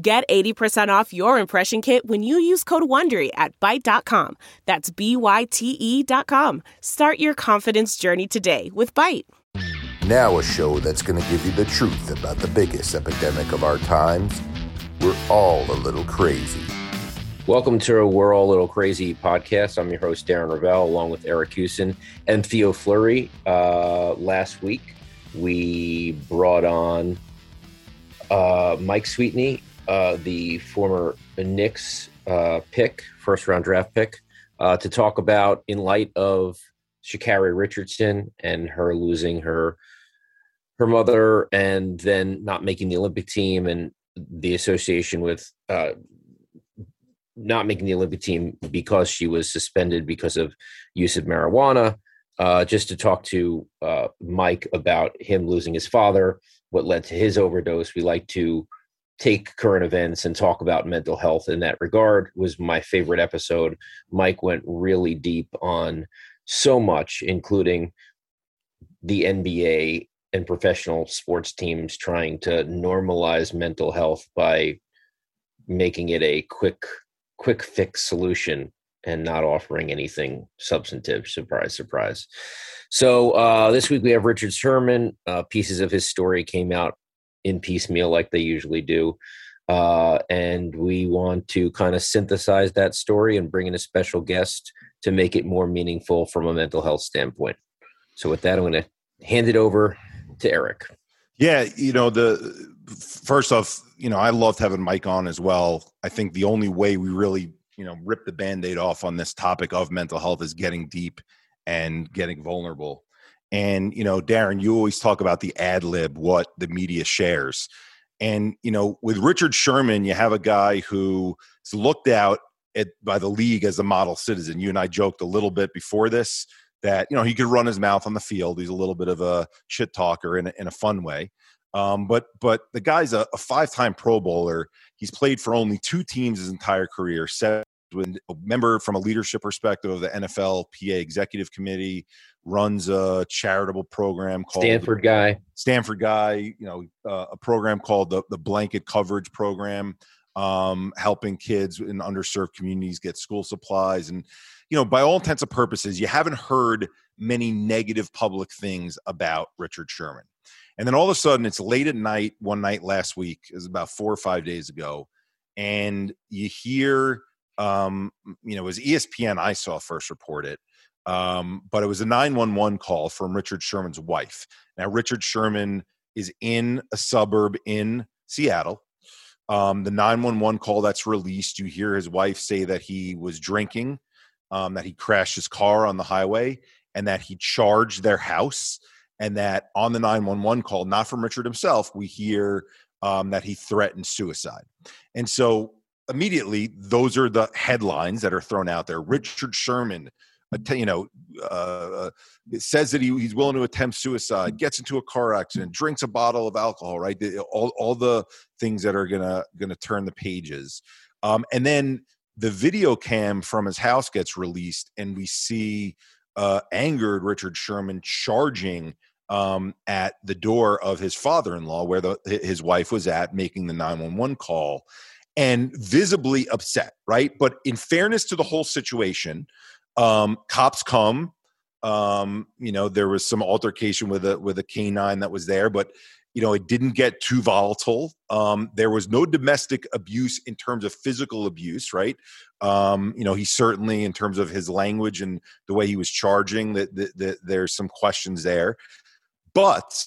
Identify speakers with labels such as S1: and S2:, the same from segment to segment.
S1: Get 80% off your impression kit when you use code WONDERY at Byte.com. That's B-Y-T-E dot com. Start your confidence journey today with Byte.
S2: Now a show that's going to give you the truth about the biggest epidemic of our times. We're all a little crazy.
S3: Welcome to a We're All a Little Crazy podcast. I'm your host, Darren Rovell, along with Eric Hewson and Theo Fleury. Uh, last week, we brought on uh, Mike Sweetney uh, the former Knicks uh, pick, first round draft pick, uh, to talk about in light of Sha'Carri Richardson and her losing her her mother and then not making the Olympic team and the association with uh, not making the Olympic team because she was suspended because of use of marijuana. Uh, just to talk to uh, Mike about him losing his father, what led to his overdose. We like to take current events and talk about mental health in that regard was my favorite episode. Mike went really deep on so much including the nba and professional sports teams trying to normalize mental health by making it a quick quick fix solution and not offering anything substantive. Surprise surprise. So uh, this week we have richard sherman. Uh, pieces of his story came out in piecemeal like they usually do. Uh, and we want to kind of synthesize that story and bring in a special guest to make it more meaningful from a mental health standpoint. So, with that, I'm going to hand it over to Eric.
S4: Yeah, you know, the first off, you know, I loved having Mike on as well. I think the only way we really, you know, rip the band aid off on this topic of mental health is getting deep and getting vulnerable. And, you know, Darren, you always talk about the ad lib, what the media shares. And, you know, with Richard Sherman, you have a guy who is looked out at, by the league as a model citizen. You and I joked a little bit before this that, you know, he could run his mouth on the field. He's a little bit of a shit talker in a, in a fun way. Um, but but the guy's a, a five-time Pro Bowler. He's played for only two teams his entire career. Seven a member from a leadership perspective of the NFL PA Executive Committee, runs a charitable program called
S3: Stanford Guy.
S4: Stanford Guy, you know, uh, a program called the, the Blanket Coverage Program, um, helping kids in underserved communities get school supplies. And, you know, by all intents and purposes, you haven't heard many negative public things about Richard Sherman. And then all of a sudden, it's late at night, one night last week, is about four or five days ago, and you hear um, you know, it was ESPN I saw first report it, um, but it was a 911 call from Richard Sherman's wife. Now, Richard Sherman is in a suburb in Seattle. Um, the 911 call that's released, you hear his wife say that he was drinking, um, that he crashed his car on the highway, and that he charged their house. And that on the 911 call, not from Richard himself, we hear um, that he threatened suicide. And so immediately those are the headlines that are thrown out there. Richard Sherman, you know, uh, says that he, he's willing to attempt suicide, gets into a car accident, drinks a bottle of alcohol, right? All, all the things that are gonna gonna turn the pages, um, and then the video cam from his house gets released, and we see uh, angered Richard Sherman charging um, at the door of his father-in-law, where the, his wife was at, making the nine one one call and visibly upset, right? But in fairness to the whole situation, um, cops come. Um, you know, there was some altercation with a with a canine that was there, but you know, it didn't get too volatile. Um, there was no domestic abuse in terms of physical abuse, right? Um, you know, he certainly, in terms of his language and the way he was charging, that, that, that there's some questions there. But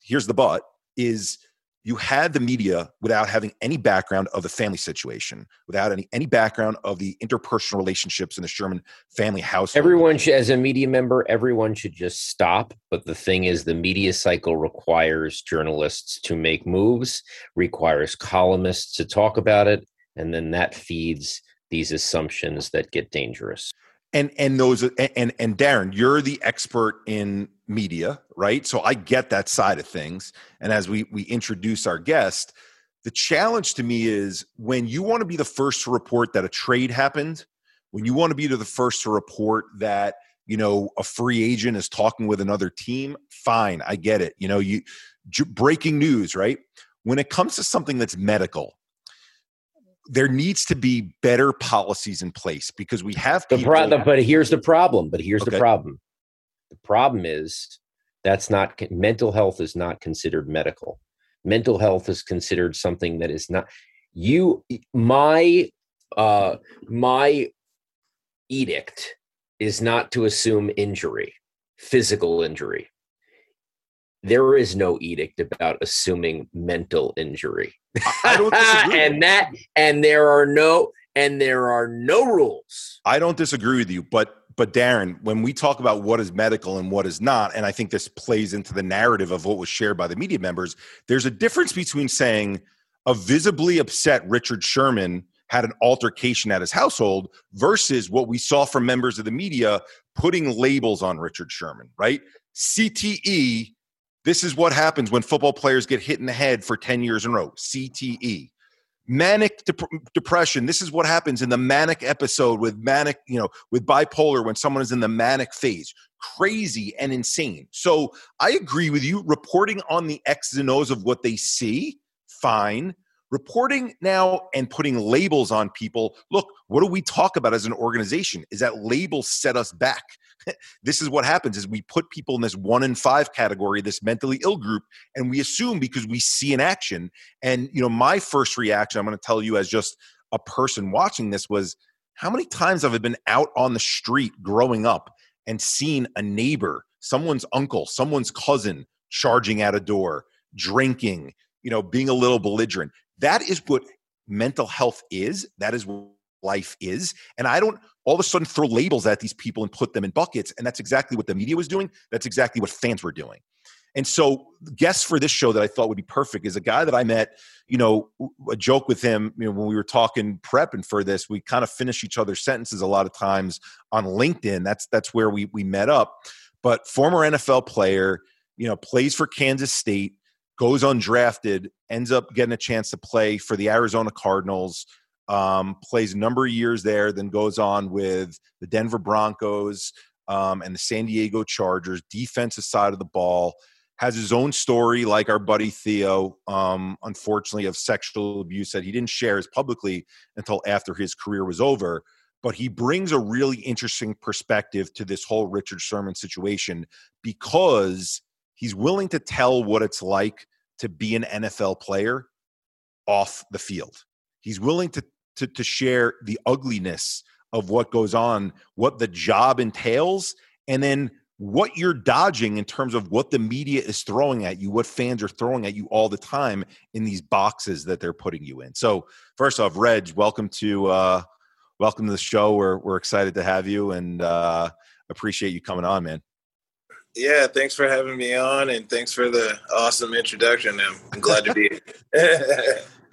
S4: here's the but: is you had the media without having any background of the family situation, without any any background of the interpersonal relationships in the Sherman family house.
S3: Everyone should, as a media member, everyone should just stop. But the thing is, the media cycle requires journalists to make moves, requires columnists to talk about it, and then that feeds these assumptions that get dangerous
S4: and and those and and Darren, you're the expert in media, right? So I get that side of things. And as we we introduce our guest, the challenge to me is when you want to be the first to report that a trade happened, when you want to be the first to report that you know a free agent is talking with another team, fine, I get it. You know, you breaking news, right? When it comes to something that's medical, there needs to be better policies in place because we have
S3: the problem. But here's the problem. But here's okay. the problem. The problem is that's not mental health is not considered medical. Mental health is considered something that is not you. My uh, my edict is not to assume injury, physical injury. There is no edict about assuming mental injury. I don't disagree. and that and there are no and there are no rules.
S4: I don't disagree with you, but but Darren, when we talk about what is medical and what is not, and I think this plays into the narrative of what was shared by the media members, there's a difference between saying a visibly upset Richard Sherman had an altercation at his household versus what we saw from members of the media putting labels on Richard Sherman, right? CTE this is what happens when football players get hit in the head for 10 years in a row CTE. Manic dep- depression. This is what happens in the manic episode with manic, you know, with bipolar when someone is in the manic phase. Crazy and insane. So I agree with you. Reporting on the X's and O's of what they see, fine. Reporting now and putting labels on people. Look, what do we talk about as an organization? Is that labels set us back? this is what happens is we put people in this one in five category this mentally ill group and we assume because we see an action and you know my first reaction i'm going to tell you as just a person watching this was how many times have i been out on the street growing up and seen a neighbor someone's uncle someone's cousin charging at a door drinking you know being a little belligerent that is what mental health is that is what life is and i don't all of a sudden throw labels at these people and put them in buckets. And that's exactly what the media was doing. That's exactly what fans were doing. And so, guests for this show that I thought would be perfect is a guy that I met. You know, a joke with him. You know, when we were talking prepping for this, we kind of finish each other's sentences a lot of times on LinkedIn. That's that's where we we met up. But former NFL player, you know, plays for Kansas State, goes undrafted, ends up getting a chance to play for the Arizona Cardinals um, plays a number of years there, then goes on with the Denver Broncos um, and the San Diego Chargers, defensive side of the ball. Has his own story, like our buddy Theo, um, unfortunately, of sexual abuse that he didn't share as publicly until after his career was over. But he brings a really interesting perspective to this whole Richard Sherman situation because he's willing to tell what it's like to be an NFL player off the field. He's willing to to, to share the ugliness of what goes on, what the job entails, and then what you're dodging in terms of what the media is throwing at you, what fans are throwing at you all the time in these boxes that they're putting you in. So, first off, Reg, welcome to uh, welcome to the show. We're we're excited to have you and uh, appreciate you coming on, man.
S5: Yeah, thanks for having me on, and thanks for the awesome introduction. I'm, I'm glad to be.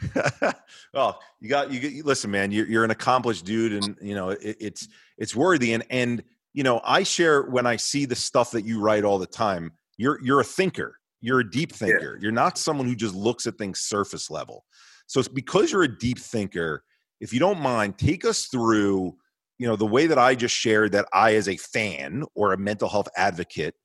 S4: well, you got you, you. Listen, man, you're you're an accomplished dude, and you know it, it's it's worthy. And and you know, I share when I see the stuff that you write all the time. You're you're a thinker. You're a deep thinker. Yeah. You're not someone who just looks at things surface level. So it's because you're a deep thinker. If you don't mind, take us through you know the way that I just shared that I, as a fan or a mental health advocate,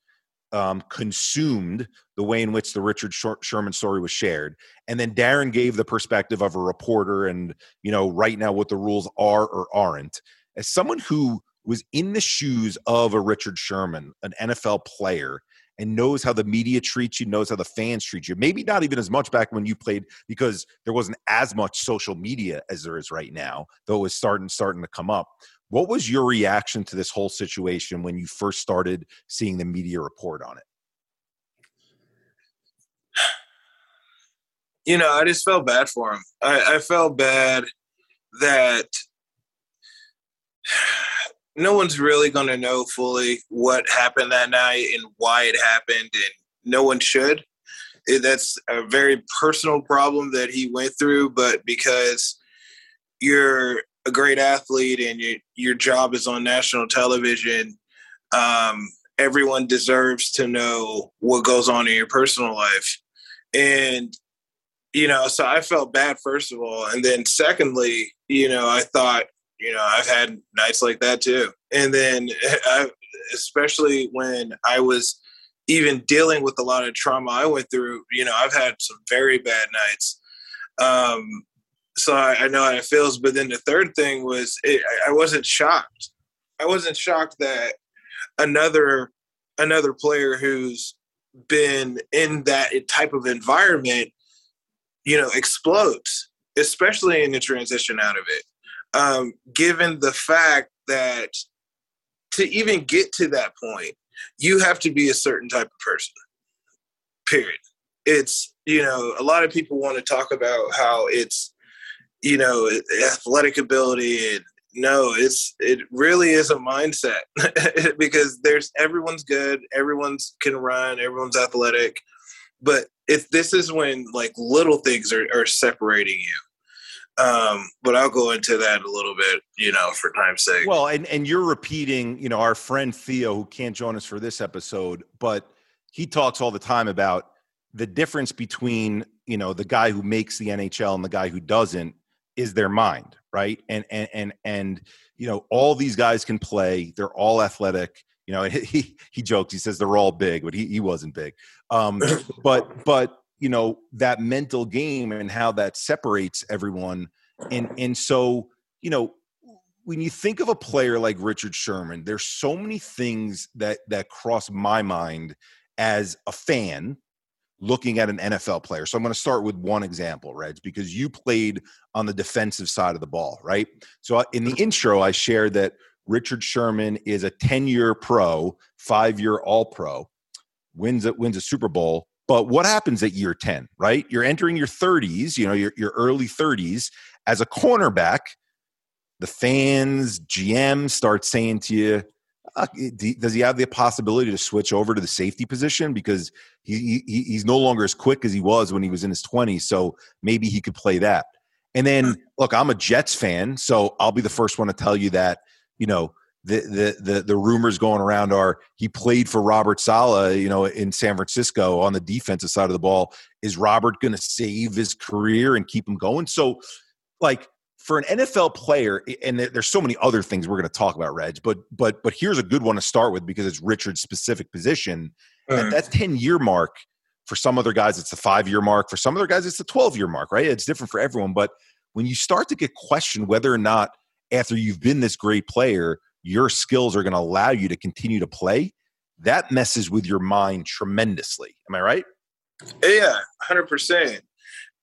S4: um, consumed the way in which the Richard Sherman story was shared, and then Darren gave the perspective of a reporter, and you know, right now what the rules are or aren't. As someone who was in the shoes of a Richard Sherman, an NFL player, and knows how the media treats you, knows how the fans treat you. Maybe not even as much back when you played because there wasn't as much social media as there is right now, though it was starting starting to come up. What was your reaction to this whole situation when you first started seeing the media report on it?
S5: you know, I just felt bad for him. I, I felt bad that no one's really going to know fully what happened that night and why it happened, and no one should. That's a very personal problem that he went through, but because you're a great athlete and your your job is on national television, um, everyone deserves to know what goes on in your personal life. And you know, so I felt bad first of all, and then secondly, you know, I thought, you know, I've had nights like that too, and then I, especially when I was even dealing with a lot of trauma I went through, you know, I've had some very bad nights. Um, so I, I know how it feels. But then the third thing was it, I wasn't shocked. I wasn't shocked that another another player who's been in that type of environment, you know, explodes, especially in the transition out of it. Um, given the fact that to even get to that point, you have to be a certain type of person. Period. It's you know a lot of people want to talk about how it's you know athletic ability and no it's it really is a mindset because there's everyone's good everyone's can run everyone's athletic but if this is when like little things are, are separating you um but i'll go into that a little bit you know for time's sake.
S4: Well and and you're repeating you know our friend theo who can't join us for this episode but he talks all the time about the difference between you know the guy who makes the nhl and the guy who doesn't is their mind, right? And and and and you know, all these guys can play. They're all athletic. You know, he he jokes. He says they're all big, but he he wasn't big. Um, but but you know that mental game and how that separates everyone, and and so you know when you think of a player like Richard Sherman, there's so many things that that cross my mind as a fan looking at an NFL player. So I'm going to start with one example, Reg, because you played on the defensive side of the ball, right? So in the mm-hmm. intro, I shared that Richard Sherman is a 10 year pro, five year all pro, wins a, wins a Super Bowl. But what happens at year 10, right? You're entering your 30s, you know, your, your early 30s as a cornerback. The fans, GM start saying to you, uh, does he have the possibility to switch over to the safety position? Because he, he he's no longer as quick as he was when he was in his 20s so maybe he could play that. And then look i'm a jets fan so i'll be the first one to tell you that you know the the the, the rumors going around are he played for robert Saleh, you know in san francisco on the defensive side of the ball. Is robert going to save his career and keep him going? So like for an NFL player, and there's so many other things we're going to talk about, Reg, but but but here's a good one to start with because it's Richard's specific position. At that 10 year mark, for some other guys, it's a five year mark. For some other guys, it's a 12 year mark, right? It's different for everyone. But when you start to get questioned whether or not after you've been this great player, your skills are going to allow you to continue to play, that messes with your mind tremendously. Am I right?
S5: Yeah, 100%.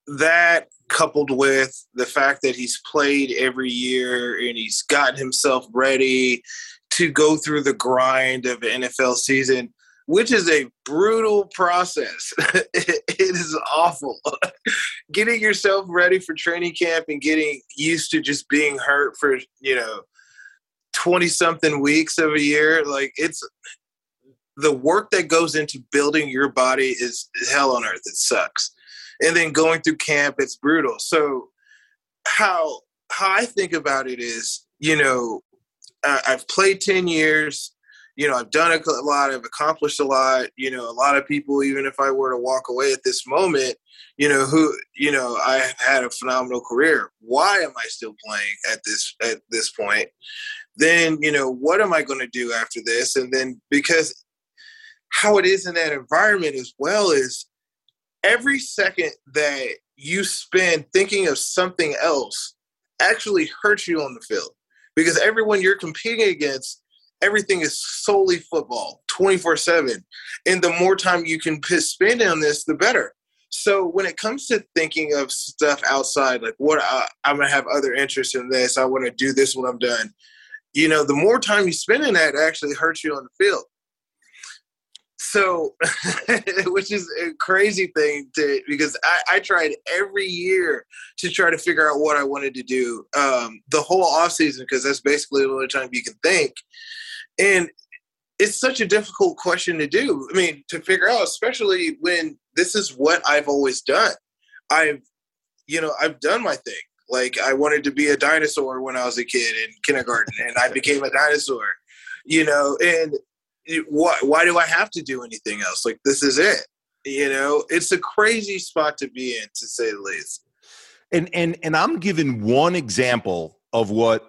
S5: That coupled with the fact that he's played every year and he's gotten himself ready to go through the grind of an NFL season, which is a brutal process. it is awful. getting yourself ready for training camp and getting used to just being hurt for, you know, 20 something weeks of a year, like it's the work that goes into building your body is hell on earth. It sucks and then going through camp it's brutal. So how how i think about it is you know i've played 10 years you know i've done a lot i've accomplished a lot you know a lot of people even if i were to walk away at this moment you know who you know i had a phenomenal career. Why am i still playing at this at this point? Then you know what am i going to do after this? And then because how it is in that environment as well is every second that you spend thinking of something else actually hurts you on the field. Because everyone you're competing against everything is solely football 24 7 and the more time you can spend on this the better. So when it comes to thinking of stuff outside like what I, i'm gonna have other interests in this i want to do this when i'm done you know the more time you spend in that actually hurts you on the field so which is a crazy thing to because I, I, tried every year to try to figure out what i wanted to do um, the whole off season because that's basically the only time you can think. And it's such a difficult question to do. I mean to figure out especially when this is what i've always done. I've you know i've done my thing. Like i wanted to be a dinosaur when i was a kid in kindergarten and i became a dinosaur you know and why, why do I have to do anything else? Like, this is it. You know, it's a crazy spot to be in, to say the least.
S4: And and and I'm giving one example of what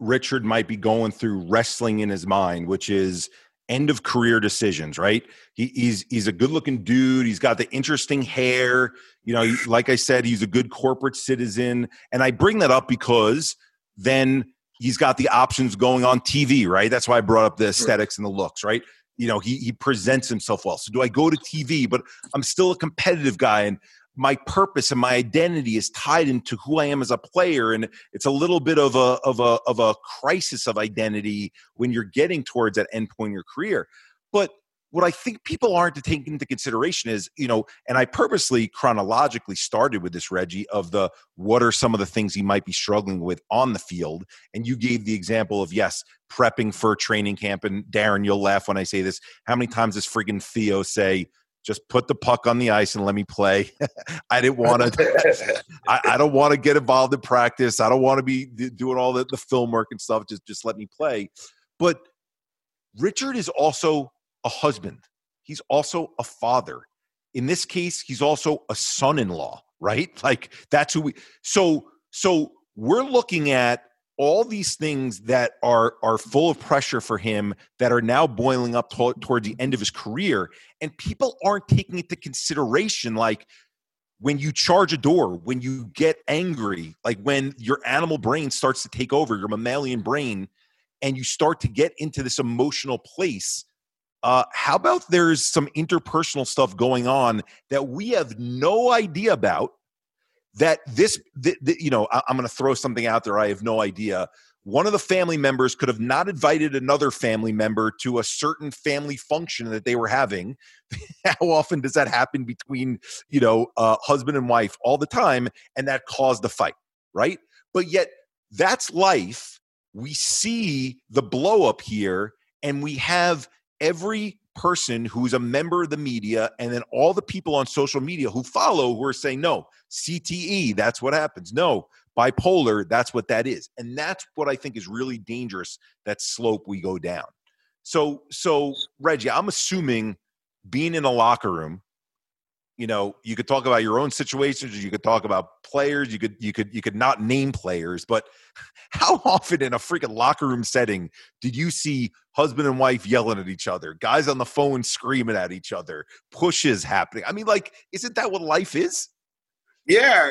S4: Richard might be going through wrestling in his mind, which is end of career decisions, right? He, he's he's a good looking dude. He's got the interesting hair. You know, like I said, he's a good corporate citizen. And I bring that up because then he's got the options going on TV, right? That's why I brought up the aesthetics and the looks, right? You know, he he presents himself well. So do I go to TV? But I'm still a competitive guy, and my purpose and my identity is tied into who I am as a player, and it's a little bit of a of a of a crisis of identity when you're getting towards that end point in your career. But what I think people aren't to take into consideration is, you know, and I purposely chronologically started with this, Reggie, of the what are some of the things he might be struggling with on the field. And you gave the example of, yes, prepping for training camp. And Darren, you'll laugh when I say this. How many times does friggin' Theo say, just put the puck on the ice and let me play. I didn't want to. I, I, don't want to get involved in practice. I don't want to be doing all the, the film work and stuff. Just just let me play. But Richard is also a husband. He's also a father. In this case, he's also a son-in-law, right? Like that's who we so so we're looking at all these things that are are full of pressure for him that are now boiling up to, toward the end of his career and people aren't taking into consideration like when you charge a door when you get angry like when your animal brain starts to take over your mammalian brain and you start to get into this emotional place uh, how about there's some interpersonal stuff going on that we have no idea about? That this, th- th- you know, I- I'm going to throw something out there. I have no idea. One of the family members could have not invited another family member to a certain family function that they were having. How often does that happen between, you know, uh, husband and wife all the time? And that caused a fight, right? But yet, that's life. We see the blow up here, and we have every person who's a member of the media and then all the people on social media who follow who are saying no cte that's what happens. No bipolar that's what that is. And that's what i think is really dangerous that slope we go down. So so reggie i'm assuming being in a locker room you know you could talk about your own situations you could talk about players you could you could you could not name players but how often in a freaking locker room setting did you see husband and wife yelling at each other guys on the phone screaming at each other pushes happening? I mean like isn't that what life is?
S5: Yeah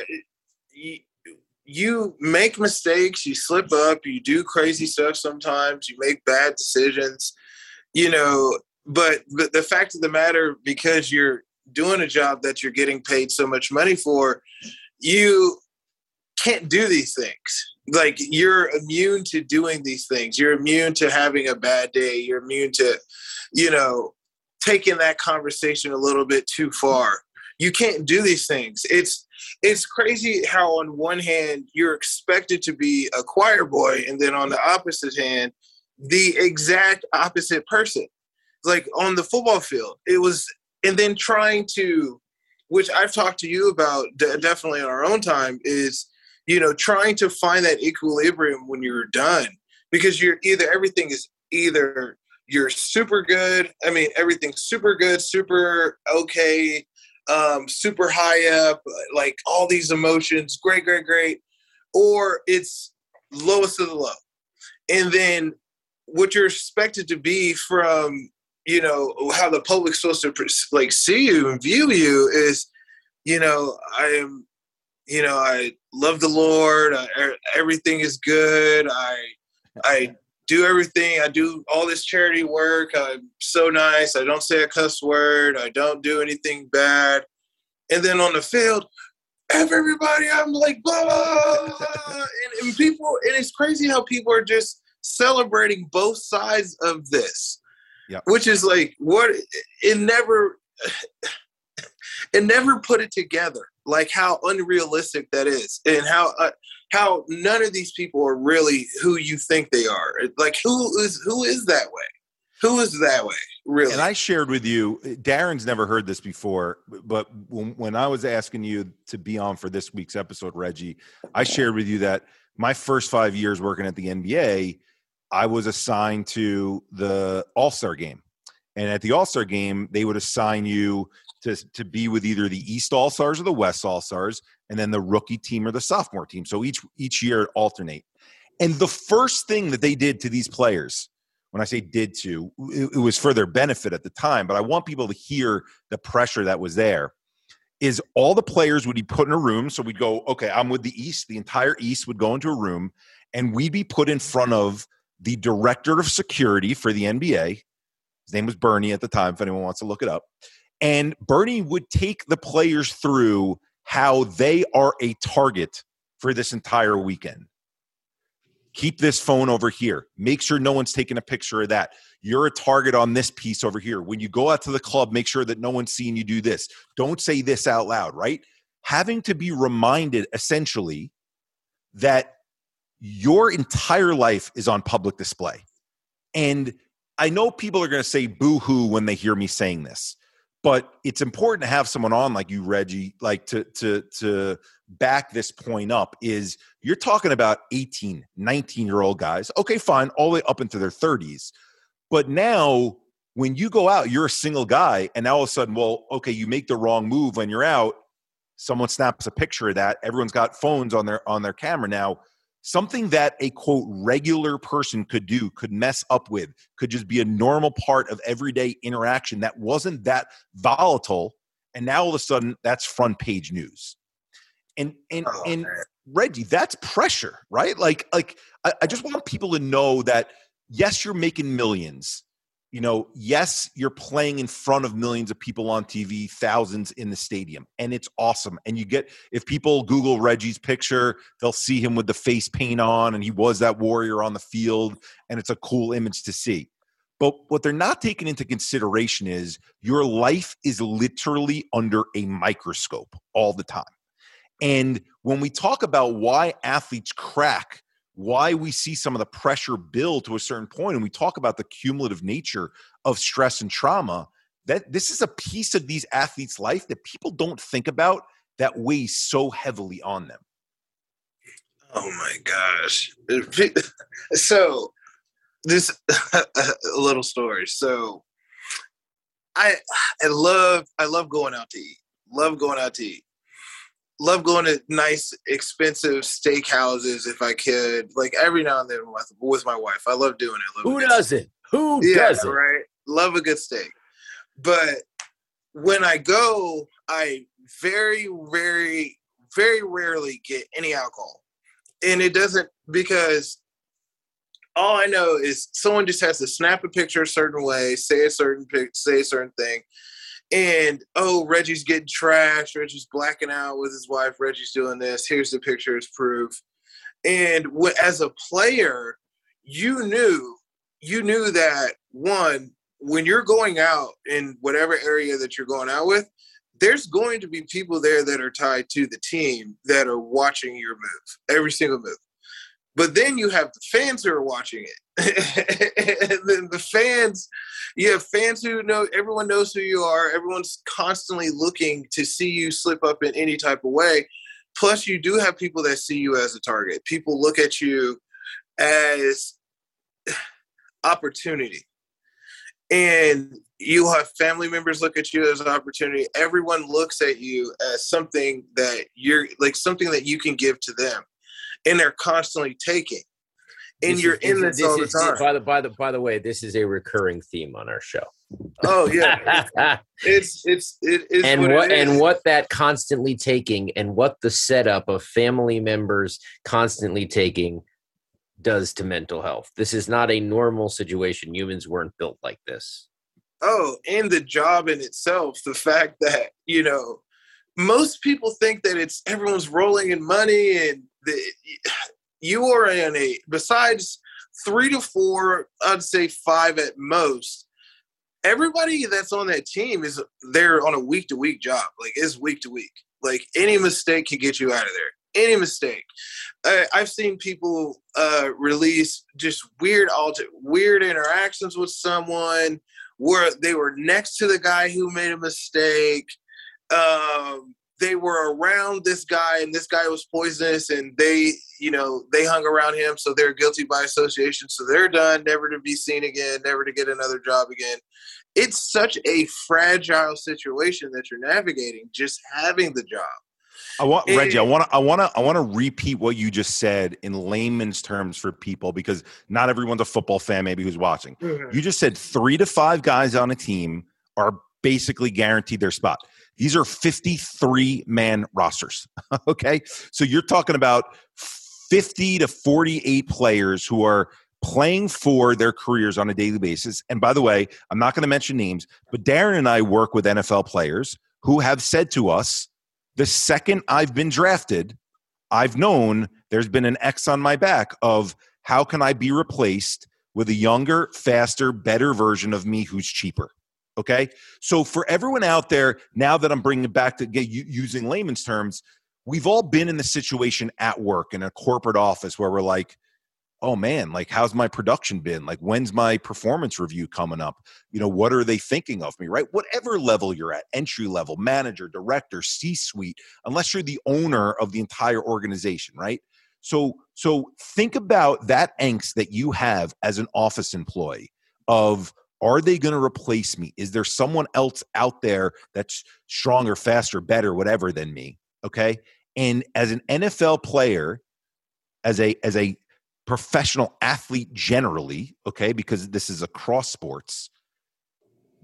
S5: you, make mistakes you slip up you do crazy stuff sometimes you make bad decisions you know but, but the fact of the matter because you're doing a job that you're getting paid so much money for, you can't do these things. Like you're immune to doing these things. You're immune to having a bad day. You're immune to, you know, taking that conversation a little bit too far. You can't do these things. It's it's crazy how on one hand you're expected to be a choir boy and then on the opposite hand the exact opposite person like on the football field it was and then trying to which i've talked to you about definitely in our own time is you know trying to find that equilibrium when you're done. Because you're either everything is either you're super good i mean everything's super good super okay um super high up like all these emotions great great great or it's lowest of the low. And then what you're expected to be from you know how the public's supposed to like see you and view you is you know i am you know i love the lord. I, er, everything is good. I i do everything. I do all this charity work. I'm so nice. I don't say a cuss word. I don't do anything bad. And then on the field everybody i'm like blah blah, blah. and, and people and it's crazy how people are just celebrating both sides of this
S4: Yeah.
S5: Which is like what it never it never put it together. Like how unrealistic that is, and how uh, how none of these people are really who you think they are. Like who is who is that way? Who is that way? Really?
S4: And I shared with you, Darren's never heard this before, but when, when I was asking you to be on for this week's episode, Reggie, I shared with you that my first five years working at the NBA, I was assigned to the All Star game. And at the All Star game, they would assign you to, to be with either the East All Stars or the West All Stars, and then the rookie team or the sophomore team. So each each year alternate. And the first thing that they did to these players, when I say did to, it, it was for their benefit at the time, but I want people to hear the pressure that was there. Is all the players would be put in a room. So we'd go, okay, I'm with the East. The entire East would go into a room, and we'd be put in front of the director of security for the NBA. His name was Bernie at the time, if anyone wants to look it up. And Bernie would take the players through how they are a target for this entire weekend. Keep this phone over here. Make sure no one's taking a picture of that. You're a target on this piece over here. When you go out to the club, make sure that no one's seeing you do this. Don't say this out loud, right? Having to be reminded essentially that your entire life is on public display. And I know people are going to say boo hoo when they hear me saying this but it's important to have someone on like you reggie like to to to back this point up is you're talking about 18 19 year old guys. Okay fine all the way up into their 30s but now when you go out you're a single guy and now all of a sudden well okay you make the wrong move when you're out. Someone snaps a picture of that. Everyone's got phones on their on their camera. Now something that a quote regular person could do could mess up with could just be a normal part of everyday interaction that wasn't that volatile and now all of a sudden that's front page news and and
S5: Oh,
S4: and
S5: man.
S4: reggie that's pressure right like like I, I just want people to know that yes you're making millions you know, yes, you're playing in front of millions of people on TV, thousands in the stadium, and it's awesome. And you get, if people Google Reggie's picture, they'll see him with the face paint on, and he was that warrior on the field, and it's a cool image to see. But what they're not taking into consideration is your life is literally under a microscope all the time. And when we talk about why athletes crack why we see some of the pressure build to a certain point and we talk about the cumulative nature of stress and trauma that this is a piece of these athletes life that people don't think about that weighs so heavily on them
S5: Oh my gosh. So this a little story. So I I love I love going out to eat. Love going out to eat. Love going to nice expensive steakhouses if I could. Like every now and then with, with my wife. I love doing it. Love
S3: Who
S5: does
S3: it? Who
S5: yeah,
S3: does it?
S5: right. Love a good steak, but when I go, I very, very, very rarely get any alcohol, and it doesn't because all I know is someone just has to snap a picture a certain way, say a certain pic, say a certain thing, and oh, Reggie's getting trashed. Reggie's blacking out with his wife. Reggie's doing this. Here's the picture as proof. And as a player, you knew you knew that one when you're going out in whatever area that you're going out with there's going to be people there that are tied to the team that are watching your move every single move but then you have the fans who are watching it and then the fans you have fans who know everyone knows who you are everyone's constantly looking to see you slip up in any type of way plus you do have people that see you as a target people look at you as opportunity. And you have family members look at you as an opportunity. Everyone looks at you as something that you're like something that you can give to them. And they're constantly taking. And
S3: This
S5: you're
S3: is-
S5: in this,
S3: is-
S5: all the time.
S3: By the by the by the way, this is a recurring theme on our show.
S5: oh yeah. It's it's it is
S3: and
S5: what, is.
S3: and what that constantly taking and what the setup of family members constantly taking does to mental health. This is not a normal situation. Humans weren't built like this.
S5: Oh, and the job in itself, the fact that, you know, most people think that it's everyone's rolling in money and the, you are in a, besides three to four, I'd say five at most, everybody that's on that team is they're on a week to week job. Like it's week to week. Like any mistake can get you out of there. Any mistake. Uh, I've seen people uh, release just weird alter weird interactions with someone where they were next to the guy who made a mistake. Um, they were around this guy and this guy was poisonous and they you know they hung around him so they're guilty by association so they're done never to be seen again never to get another job again it's such a fragile situation that you're navigating just having the job
S4: I want and, Reggie. I want to. I want to. I want to repeat what you just said in layman's terms for people because not everyone's a football fan. Maybe who's watching. Mm-hmm. You just said three to five guys on a team are basically guaranteed their spot. These are 53 man rosters. okay. So you're talking about 50 to 48 players who are playing for their careers on a daily basis. And by the way, I'm not going to mention names, but Darren and I work with NFL players who have said to us, the second I've been drafted, I've known there's been an X on my back of how can I be replaced with a younger, faster, better version of me who's cheaper. Okay. So for everyone out there, now that I'm bringing it back to get using layman's terms, we've all been in the situation at work in a corporate office where we're like, oh man, like how's my production been? Like when's my performance review coming up? You know, what are they thinking of me, right? Whatever level you're at, entry level, manager, director, C-suite, unless you're the owner of the entire organization, right? So so think about that angst that you have as an office employee of are they going to replace me? Is there someone else out there that's stronger, faster, better, whatever than me? Okay. And as an NFL player, as a as a professional athlete generally, okay, because this is across sports,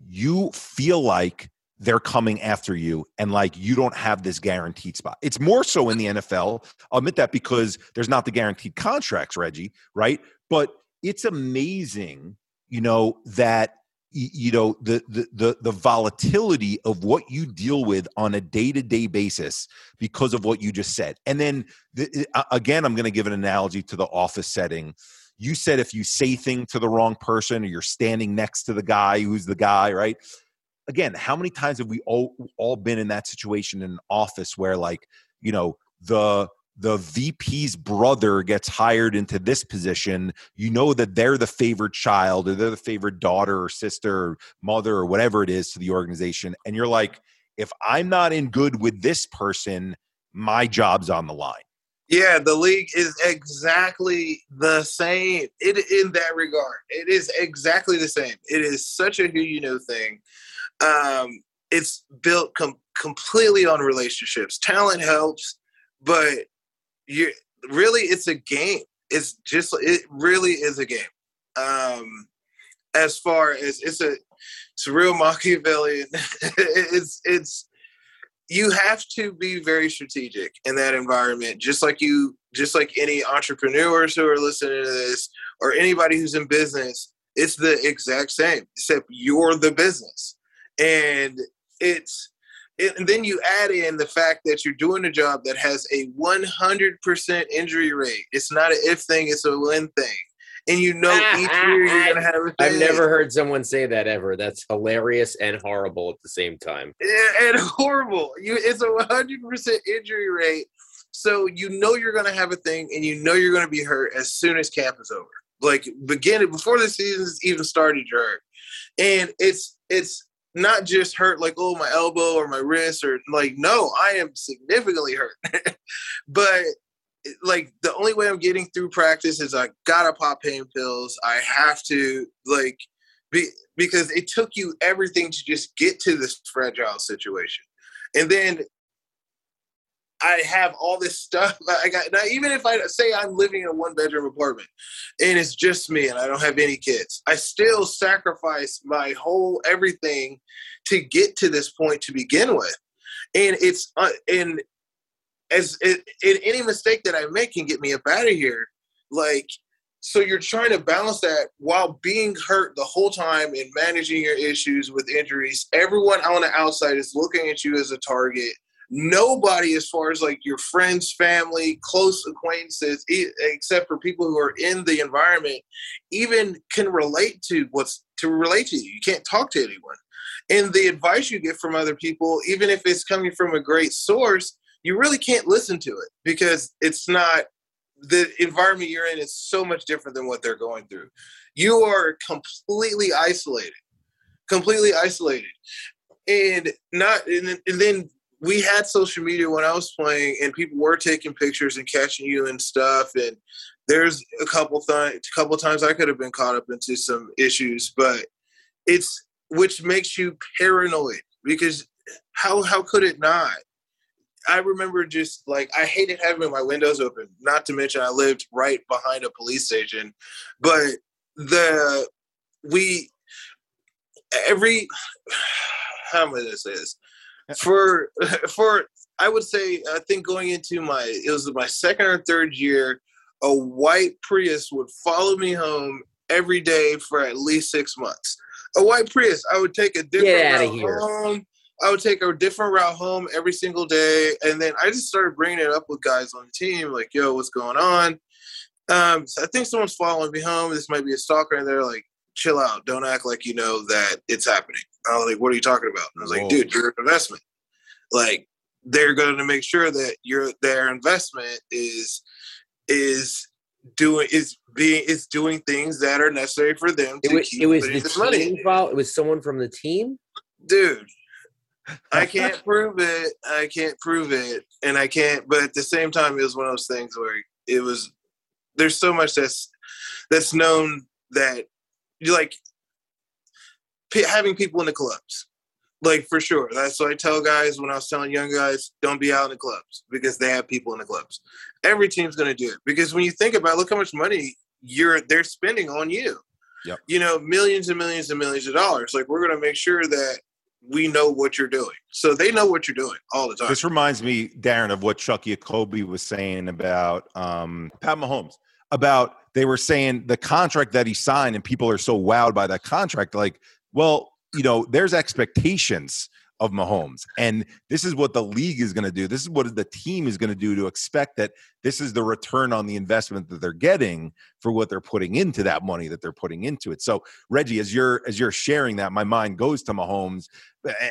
S4: you feel like they're coming after you and like you don't have this guaranteed spot. It's more so in the NFL. I'll admit that because there's not the guaranteed contracts, Reggie, right? But it's amazing you know that you know the, the the the volatility of what you deal with on a day-to-day basis because of what you just said. And then the, again i'm going to give an analogy to the office setting. You said if you say thing to the wrong person or you're standing next to the guy who's the guy right? Again how many times have we all all been in that situation in an office where like you know the the VP's brother gets hired into this position, you know that they're the favored child or they're the favored daughter or sister or mother or whatever it is to the organization. And you're like, if I'm not in good with this person, my job's on the line.
S5: Yeah, the league is exactly the same it, in that regard. It is exactly the same. It is such a who you know thing. Um, it's built com- completely on relationships. Talent helps, but you really it's a game. It's just it really is a game. Um, as far as it's a it's a real Machiavellian. it's it's you have to be very strategic in that environment, just like you just like any entrepreneurs who are listening to this or anybody who's in business. It's the exact same, except you're the business, and it's and then you add in the fact that you're doing a job that has a 100% injury rate. It's not an if thing, it's a when thing. And you know ah, each ah, year you're ah. going to have a
S3: I've never heard someone say that ever. That's hilarious and horrible at the same time.
S5: And horrible. You, it's a 100% injury rate. So you know you're going to have a thing and you know you're going to be hurt as soon as camp is over. Like beginning before the season's even started, you're hurt. And it's it's not just hurt like oh my elbow or my wrist or like no i am significantly hurt. But like the only way i'm getting through practice is i gotta pop pain pills. I have to like be because it took you everything to just get to this fragile situation. And then I have all this stuff. I got now, even if I say I'm living in a one bedroom apartment and it's just me and I don't have any kids, I still sacrifice my whole everything to get to this point to begin with. And it's uh, and as it, any mistake that I make can get me up out of here. Like so, you're trying to balance that while being hurt the whole time and managing your issues with injuries. Everyone on the outside is looking at you as a target nobody as far as like your friends family close acquaintances except for people who are in the environment even can relate to what's to relate to you. You can't talk to anyone. And the advice you get from other people even if it's coming from a great source you really can't listen to it because it's not the environment you're in is so much different than what they're going through. You are completely isolated completely isolated. And not and, and then we had social media when I was playing, and people were taking pictures and catching you and stuff. And there's a couple couple times I could have been caught up into some issues, but it's which makes you paranoid because how how could it not? I remember just like I hated having my windows open. Not to mention I lived right behind a police station, but the we every how am I gonna say this? For for I would say I think going into my it was my second or third year, a white Prius would follow me home every day for at least six months. A white Prius, I would take a different route home. I would take a different route home every single day, and then I just started bringing it up with guys on the team, like, "Yo, what's going on?" Um, so I think someone's following me home. This might be a stalker, and they're like, "Chill out. Don't act like you know that it's happening." I was like, what are you talking about? And I was like, Whoa. dude, you're an investment. Like they're going to make sure that your their investment is is doing is being is doing things that are necessary for them to
S3: it was,
S5: keep
S3: it was the team money. Involved? It was someone from the team,
S5: dude. I can't prove it. I can't prove it, and I can't. But at the same time, it was one of those things where it was. There's so much that's that's known that you like having people in the clubs. Like for sure. That's what i tell guys when i was telling young guys don't be out in the clubs because they have people in the clubs. Every team's going to do it because when you think about it, look how much money you're they're spending on you. Yep. you know millions and millions and millions of dollars. Like we're going to make sure that we know what you're doing. So they know what you're doing all the time.
S4: This reminds me darren of what chuck Jacoby was saying about um, pat mahomes about they were saying the contract that he signed and people are so wowed by that contract. Like well, you know, there's expectations of Mahomes. And this is what the league is going to do. This is what the team is going to do to expect that this is the return on the investment that they're getting for what they're putting into that money that they're putting into it. So, Reggie, as you're as you're sharing that, my mind goes to Mahomes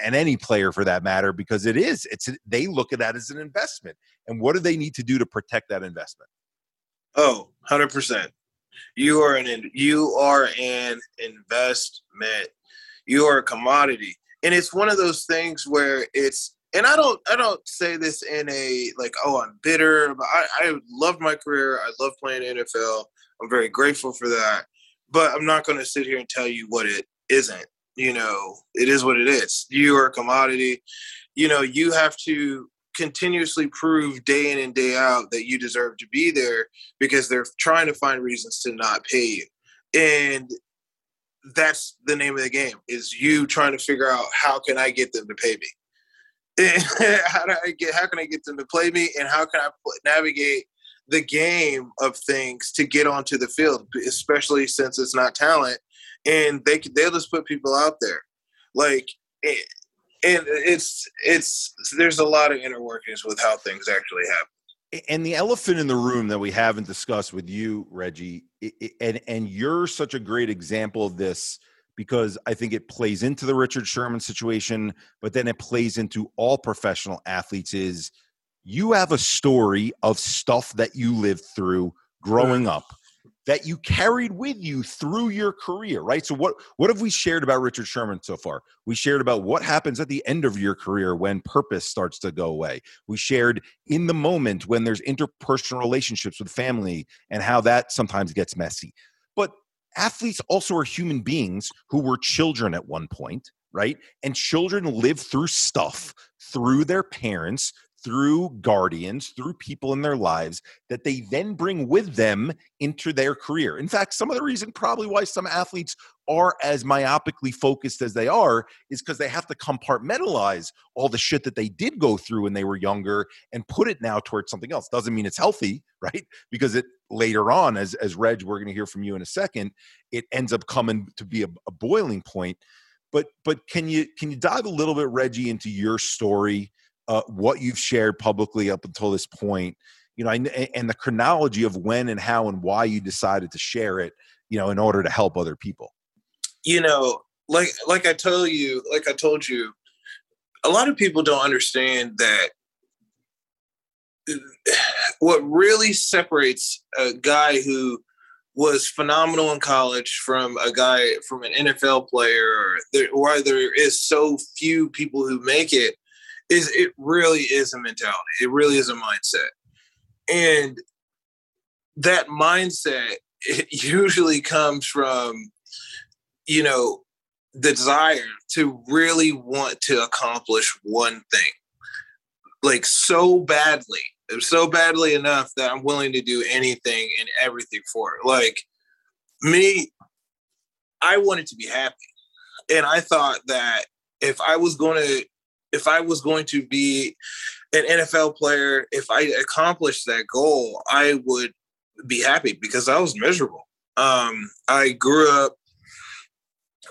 S4: and any player for that matter because it is it's they look at that as an investment. And what do they need to do to protect that investment?
S5: Oh, 100%. You are an you are an investment you are a commodity. And it's one of those things where it's and i don't i don't say this in a like oh i'm bitter but i i love my career. I love playing nfl i'm very grateful for that. But i'm not going to sit here and tell you what it isn't. You know it is what it is. You are a commodity. You know you have to continuously prove day in and day out that you deserve to be there because they're trying to find reasons to not pay you. And that's the name of the game is you trying to figure out how can I get them to pay me? how do I get how can I get them to play me and how can I navigate the game of things to get onto the field, especially since it's not talent and they they'll just put people out there. Like eh, and it's it's there's a lot of inner workings with how things actually happen
S4: and the elephant in the room that we haven't discussed with you reggie and and you're such a great example of this because i think it plays into the richard sherman situation but then it plays into all professional athletes is you have a story of stuff that you lived through growing mm. up that you carried with you through your career, right? So what what have we shared about Richard Sherman so far? We shared about what happens at the end of your career when purpose starts to go away. We shared in the moment when there's interpersonal relationships with family and how that sometimes gets messy. But athletes also are human beings who were children at one point, right? And children live through stuff through their parents, through guardians, through people in their lives that they then bring with them into their career. In fact, some of the reason probably why some athletes are as myopically focused as they are is because they have to compartmentalize all the shit that they did go through when they were younger and put it now towards something else. Doesn't mean it's healthy, right? Because it later on, as as Reg, we're going to hear from you in a second, it ends up coming to be a, a boiling point. But but can you can you dive a little bit, Reggie, into your story? Uh, what you've shared publicly up until this point, you know, and, and the chronology of when and how and why you decided to share it, you know, in order to help other people.
S5: You know, like like I told you, like I told you, a lot of people don't understand that what really separates a guy who was phenomenal in college from a guy from an NFL player or there, why there is so few people who make it is it really is a mentality. It really is a mindset. And that mindset it usually comes from you know the desire to really want to accomplish one thing like so badly so badly enough that i'm willing to do anything and everything for it like me i wanted to be happy and i thought that if i was going to if i was going to be an nfl player if i accomplished that goal i would be happy because i was miserable um i grew up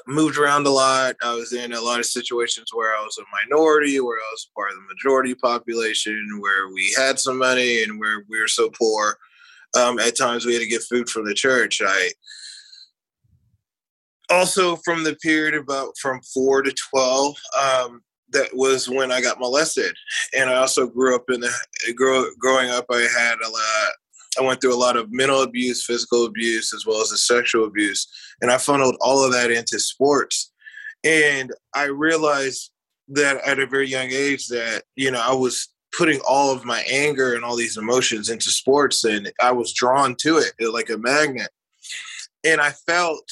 S5: moved around a lot. I was in a lot of situations where I was a minority, where I was part of the majority population, where we had some money and where we were so poor. Um, at times we had to get food from the church. I also from the period about from four to 12, um, that was when I got molested. And I also grew up in the, grow, growing up, I had a lot, I went through a lot of mental abuse, physical abuse, as well as the sexual abuse. And I funneled all of that into sports. And I realized that at a very young age that, you know, I was putting all of my anger and all these emotions into sports and I was drawn to it like a magnet. And I felt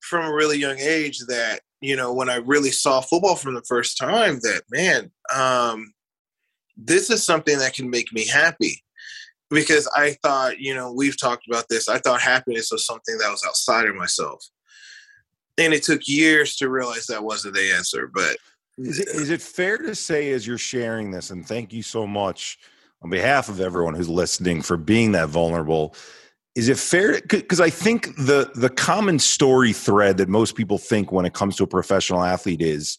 S5: from a really young age that, you know, when I really saw football from the first time, that man, um, this is something that can make me happy because I thought, you know, we've talked about this. I thought happiness was something that was outside of myself. And it took years to realize that wasn't the answer. But
S4: is it, is it fair to say, as you're sharing this, and thank you so much on behalf of everyone who's listening for being that vulnerable? Is it fair? Because I think the the common story thread that most people think when it comes to a professional athlete is,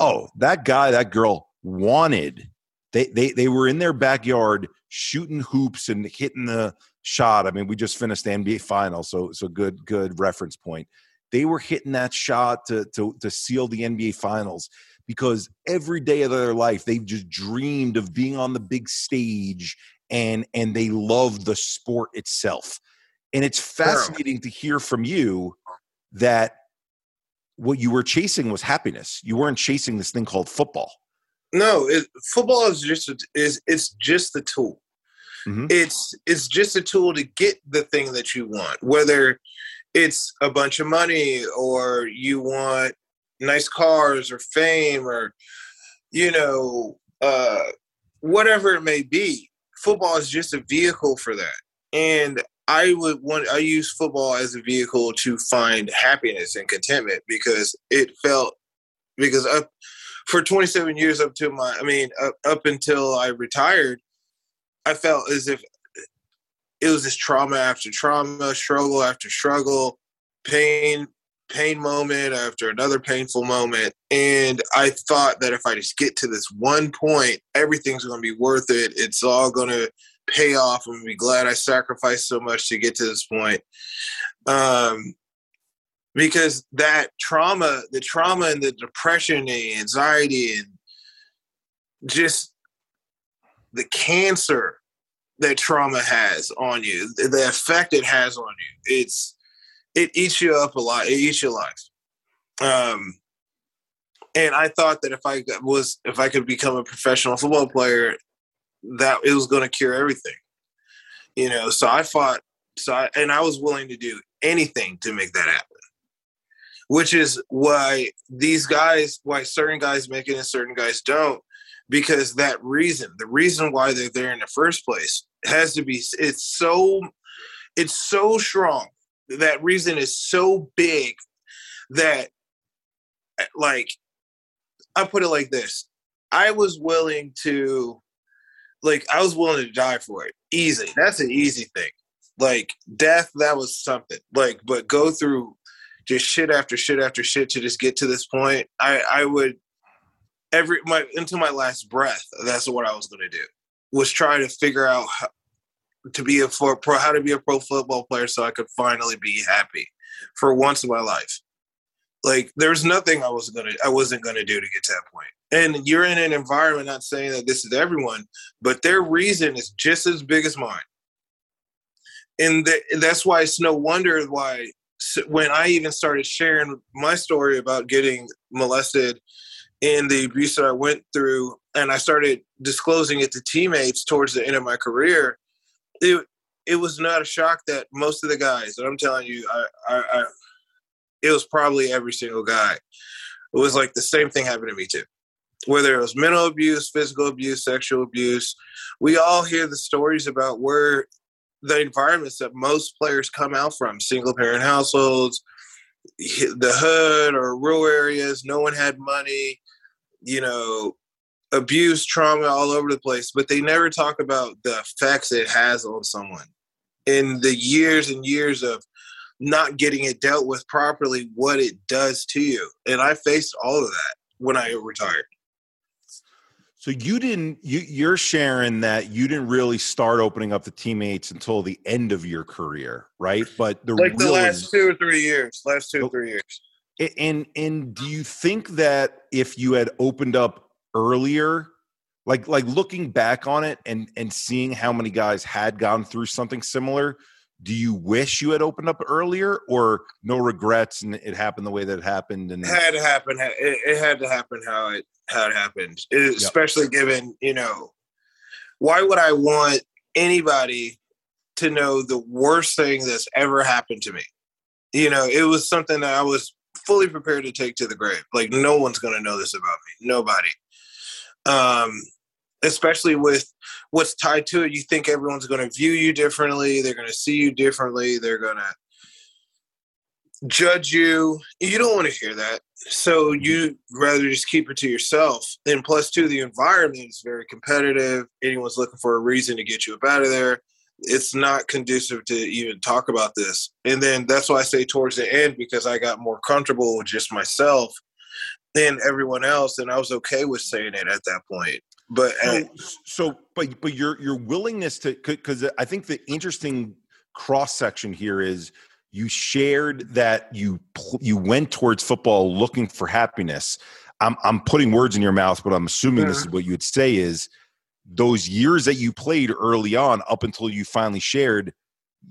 S4: oh, that guy, that girl wanted. They they they were in their backyard shooting hoops and hitting the shot. I mean, we just finished the NBA final, so so good good reference point. They were hitting that shot to to to seal the NBA finals because every day of their life they've just dreamed of being on the big stage and and they love the sport itself. And it's fascinating to hear from you that what you were chasing was happiness. You weren't chasing this thing called football.
S5: No, it, football is just a, is it's just the tool. Mm-hmm. It's it's just a tool to get the thing that you want, whether it's a bunch of money or you want nice cars or fame or you know uh, whatever it may be. Football is just a vehicle for that, and I would want I use football as a vehicle to find happiness and contentment because it felt because up for 27 years up to my, I mean, up, up until I retired, I felt as if it was this trauma after trauma, struggle after struggle, pain, pain moment after another painful moment. And I thought that if I just get to this one point, everything's going to be worth it. It's all going to pay off. I'm going to be glad I sacrificed so much to get to this point. Um, because that trauma, the trauma and the depression and anxiety and just the cancer that trauma has on you, the effect it has on you, it's it eats you up a lot. It eats your life. Um, and I thought that if I was if I could become a professional football player, that it was going to cure everything. You know, so I fought. So I, and I was willing to do anything to make that happen which is why these guys, why certain guys make it and certain guys don't, because that reason, the reason why they're there in the first place, has to be. It's so, it's so strong. That reason is so big that, like, I put it like this: I was willing to, like, I was willing to die for it. Easy. That's an easy thing. Like death, that was something. Like, but go through just shit after shit after shit to just get to this point. I, I would every my until my last breath. That's what I was going to do. Was try to figure out to be a for pro how to be a pro football player so I could finally be happy for once in my life. Like there's nothing I was gonna I wasn't gonna do to get to that point. And you're in an environment, not saying that this is everyone, but their reason is just as big as mine. And the, that's why it's no wonder why when I even started sharing my story about getting molested and the abuse that I went through, and I started disclosing it to teammates towards the end of my career, it it was not a shock that most of the guys, and I'm telling you, I, I, I it was probably every single guy. It was like the same thing happened to me too. Whether it was mental abuse, physical abuse, sexual abuse, we all hear the stories about where the environments that most players come out from single parent households, the hood or rural areas, no one had money, you know, abuse, trauma all over the place, but they never talk about the effects it has on someone. In the years and years of not getting it dealt with properly, what it does to you. And I faced all of that when I retired.
S4: So you didn't you you're sharing that you didn't really start opening up the teammates until the end of your career, right? But the
S5: like the last is, two or three years, last two or three years.
S4: And and do you think that if you had opened up earlier, like like looking back on it and and seeing how many guys had gone through something similar, do you wish you had opened up earlier or no regrets and it happened the way that it happened and
S5: it had to happen. It, it had to happen how it how it happened. It, especially given you know why would i want anybody to know the worst thing that's ever happened to me? You know it was something that i was fully prepared to take to the grave. Like no one's going to know this about me. Nobody um especially with what's tied to it, you think everyone's going to view you differently. They're going to see you differently. They're going to judge you. You don't want to hear that. So you rather just keep it to yourself. And plus, two, the environment is very competitive. Anyone's looking for a reason to get you up out of there. It's not conducive to even talk about this. And then that's why I say towards the end because I got more comfortable with just myself than everyone else, and I was okay with saying it at that point. But
S4: so, uh, so but but your your willingness to because I think the interesting cross section here is you shared that you you went towards football looking for happiness. I'm I'm putting words in your mouth, but I'm assuming this is what you would say is those years that you played early on up until you finally shared,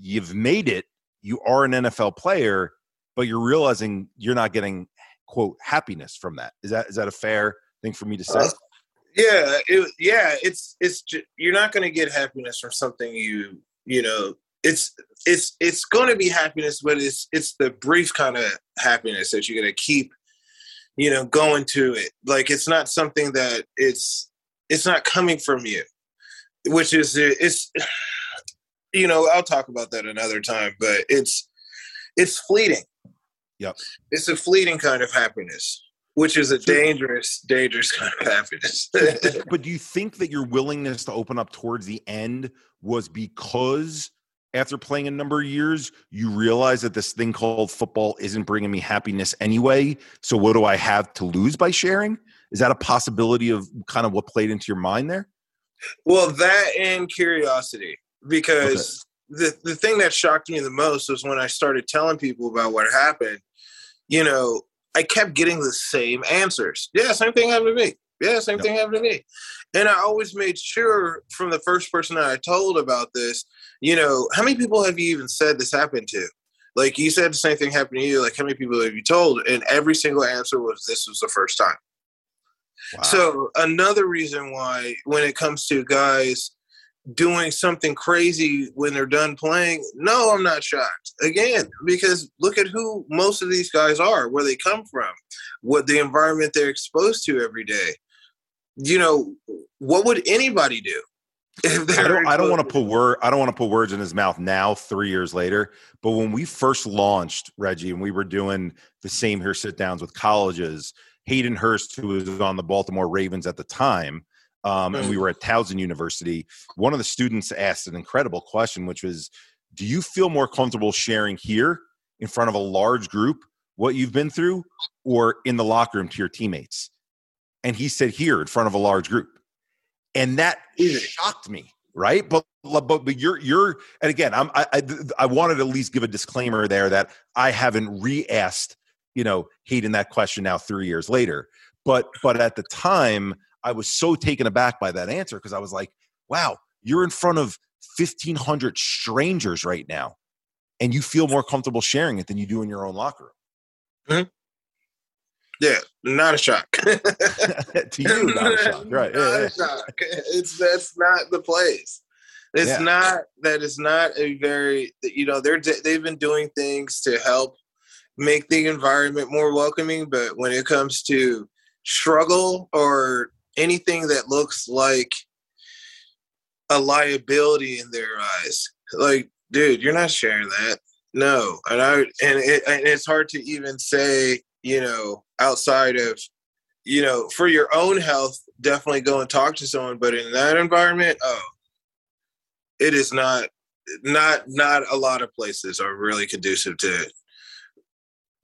S4: you've made it. You are an NFL player, but you're realizing you're not getting quote happiness from that. Is that is that a fair thing for me to say? Uh,
S5: yeah it, yeah it's it's you're not going to get happiness from something you you know it's it's it's going to be happiness but it's it's the brief kind of happiness that you're going to keep you know going to it like it's not something that it's it's not coming from you which is it's you know i'll talk about that another time but it's it's fleeting
S4: yep
S5: it's a fleeting kind of happiness which is a dangerous, dangerous kind of happiness.
S4: but do you think that your willingness to open up towards the end was because after playing a number of years, you realize that this thing called football isn't bringing me happiness anyway? So what do I have to lose by sharing? Is that a possibility of kind of what played into your mind there?
S5: Well, that and curiosity, because okay. the the thing that shocked me the most was when I started telling people about what happened. You know, I kept getting the same answers. Yeah, same thing happened to me. Yeah, same yep. thing happened to me. And I always made sure from the first person that I told about this, you know, how many people have you even said this happened to? Like you said the same thing happened to you, like how many people have you told? And every single answer was this was the first time. Wow. So another reason why when it comes to guys doing something crazy when they're done playing, no, I'm not shocked. Again, because look at who most of these guys are, where they come from, what the environment they're exposed to every day. You know, what would anybody do?
S4: I don't, I don't want to put word I don't want to put words in his mouth now, three years later. But when we first launched Reggie and we were doing the same here sit downs with colleges, Hayden Hurst, who was on the Baltimore Ravens at the time, um, and we mm. were at Towson University, one of the students asked an incredible question, which was, "Do you feel more comfortable sharing here in front of a large group what you've been through, or in the locker room to your teammates?" and he said here in front of a large group, and that shocked me. Right, but but but you're you're and again, I'm I, I I wanted to at least give a disclaimer there that I haven't re-asked you know Hayden that question now three years later, but but at the time I was so taken aback by that answer because I was like, wow, you're in front of 1500 strangers right now and you feel more comfortable sharing it than you do in your own locker room mm-hmm.
S5: Yeah, not a shock.
S4: to you not a shock right
S5: Not
S4: yeah,
S5: a shock. It's that's not the place. It's
S4: Yeah.
S5: not It's not a very you know they're they've been doing things to help make the environment more welcoming, but when it comes to struggle or anything that looks like a liability in their eyes, like dude, you're not sharing that. No, and I and, it, and it's hard to even say you know outside of you know for your own health definitely go and talk to someone but in that environment oh it is not not not a lot of places are really conducive to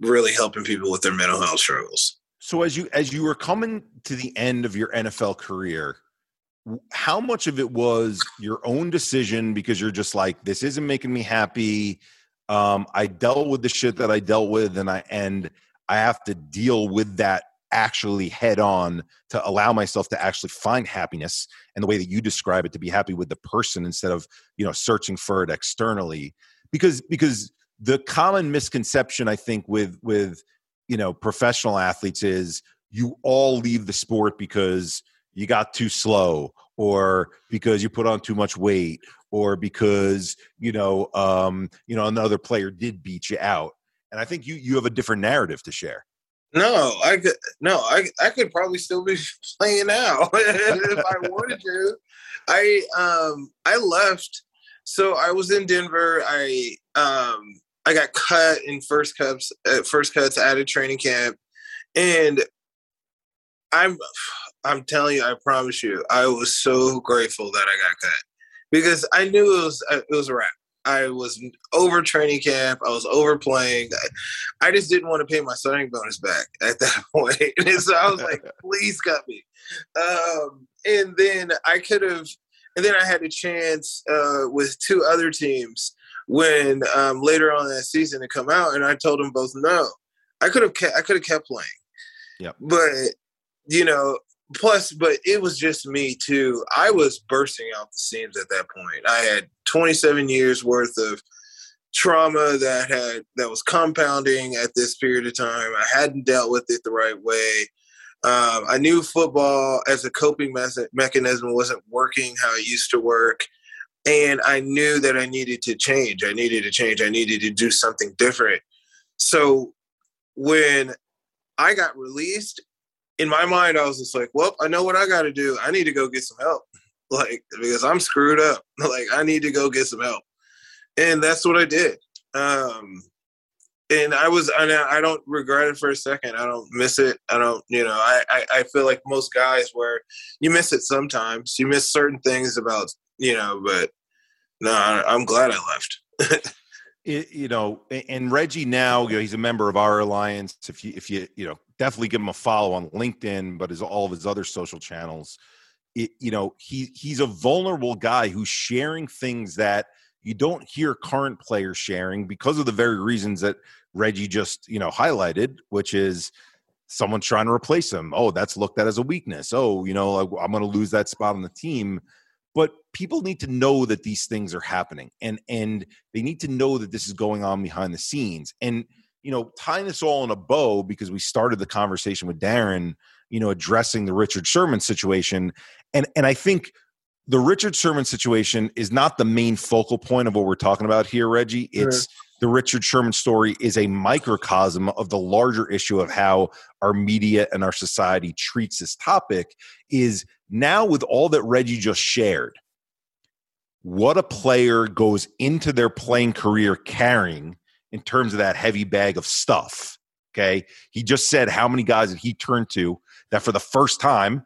S5: really helping people with their mental health struggles
S4: so as you as you were coming to the end of your nfl career how much of it was your own decision because you're just like this isn't making me happy. Um i dealt with the shit that i dealt with and i and i have to deal with that actually head on to allow myself to actually find happiness and the way that you describe it to be happy with the person instead of you know searching for it externally. Because because the common misconception i think with with you know professional athletes is you all leave the sport because you got too slow or because you put on too much weight or because you know um you know another player did beat you out. And i think you you have a different narrative to share.
S5: No i could no i i could probably still be playing now if i wanted to. I um i left. So i was in denver. I um i got cut in first cups at first cuts out of training camp and i'm i'm telling you i promise you i was so grateful that i got cut because i knew it was uh, it was a wrap I was over training camp. I was overplaying. I, I just didn't want to pay my signing bonus back at that point. And so I was like, please cut me. Um, and then I could have, and then I had a chance uh, with two other teams when um, later on that season to come out, and I told them both no. I could have kept, I could have kept playing.
S4: Yeah.
S5: But you know, plus, but it was just me too. I was bursting out the seams at that point. I had 27 years worth of trauma that had that was compounding at this period of time. I hadn't dealt with it the right way. Um, I knew football as a coping me- mechanism wasn't working how it used to work. And I knew that I needed to change. I needed to change. I needed to do something different. So when I got released, in my mind, I was just like, well, I know what I got to do. I need to go get some help. Like, because I'm screwed up. Like, I need to go get some help. And that's what I did. Um, and I was, and I don't regret it for a second. I don't miss it. I don't, you know, I, I, I feel like most guys where you miss it sometimes. You miss certain things about, you know, but no, I'm glad I left.
S4: it, you know, and Reggie now, you know, he's a member of our alliance. If you, if you, you know, definitely give him a follow on LinkedIn, but as all of his other social channels, it, you know, he he's a vulnerable guy who's sharing things that you don't hear current players sharing because of the very reasons that Reggie just, you know, highlighted, which is someone's trying to replace him. Oh, that's looked at as a weakness. Oh, you know, I'm going to lose that spot on the team but people need to know that these things are happening and and they need to know that this is going on behind the scenes and you know tying this all in a bow because we started the conversation with darren you know addressing the richard sherman situation and and i think the richard sherman situation is not the main focal point of what we're talking about here reggie. It's the richard sherman story is a microcosm of the larger issue of how our media and our society treats this topic is now with all that reggie just shared what a player goes into their playing career carrying in terms of that heavy bag of stuff. Okay. He just said how many guys that he turned to that for the first time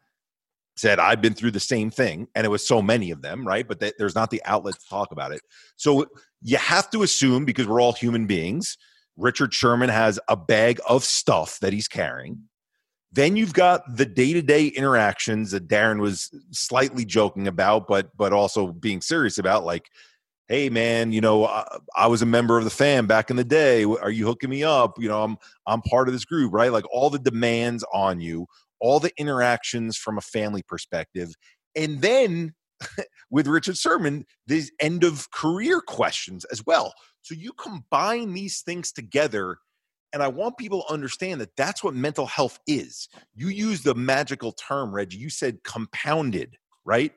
S4: said, I've been through the same thing. And it was so many of them, right? But th- there's not the outlet to talk about it. So you have to assume, because we're all human beings, Richard Sherman has a bag of stuff that he's carrying. Then you've got the day-to-day interactions that darren was slightly joking about but but also being serious about like hey man you know I, I, was a member of the fam back in the day. Are you hooking me up? You know i'm i'm part of this group right? Like all the demands on you all the interactions from a family perspective. And then with richard sherman these end of career questions as well. So you combine these things together and I want people to understand that that's what mental health is. You use the magical term, Reggie. You said compounded, right?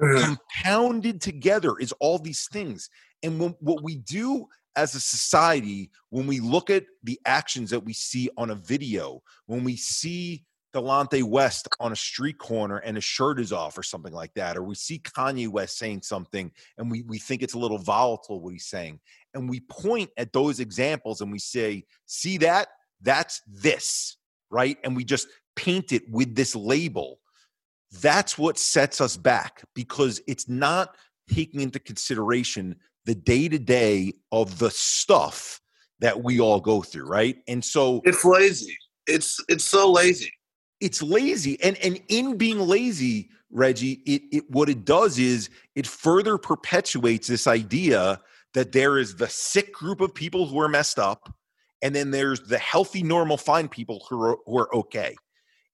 S4: Mm-hmm. Compounded together is all these things. And when, what we do as a society, when we look at the actions that we see on a video, when we see Delonte West on a street corner and his shirt is off or something like that, or we see Kanye West saying something and we, we think it's a little volatile what he's saying. And we point at those examples and we say, see that? That's this, right? And we just paint it with this label. That's what sets us back because it's not taking into consideration the day to day of the stuff that we all go through, right? And so
S5: it's lazy. It's it's so lazy
S4: it's lazy and and in being lazy reggie it, it what it does is it further perpetuates this idea that there is the sick group of people who are messed up and then there's the healthy normal fine people who are, who are okay